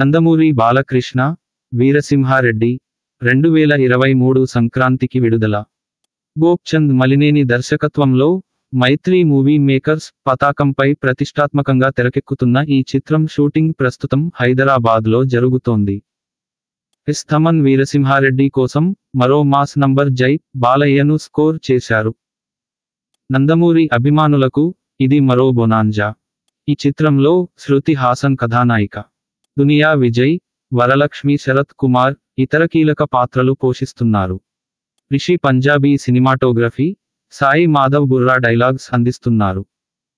నందమూరి బాలకృష్ణ వీరసింహారెడ్డి రెండు వేల ఇరవై మూడు సంక్రాంతికి విడుదల. గోప్చంద్ మలినేని దర్శకత్వంలో మైత్రి మూవీ మేకర్స్ పతాకంపై ప్రతిష్టాత్మకంగా తెరకెక్కుతున్న ఈ చిత్రం షూటింగ్ ప్రస్తుతం హైదరాబాద్లో జరుగుతోంది. ఎస్ థమన్ వీరసింహారెడ్డి కోసం మరో మాస్ నంబర్ జై బాలయ్యను స్కోర్ చేశారు. నందమూరి అభిమానులకు ఇది మరో బొనాంజా. ఈ చిత్రంలో శృతి హాసన్ కథానాయిక. దునియా విజయ్ వరలక్ష్మి శరత్ కుమార్ ఇతర కీలక పాత్రలు పోషిస్తున్నారు. రిషి పంజాబీ సినిమాటోగ్రఫీ సాయి మాధవ్ బుర్రా డైలాగ్స్ అందిస్తున్నారు.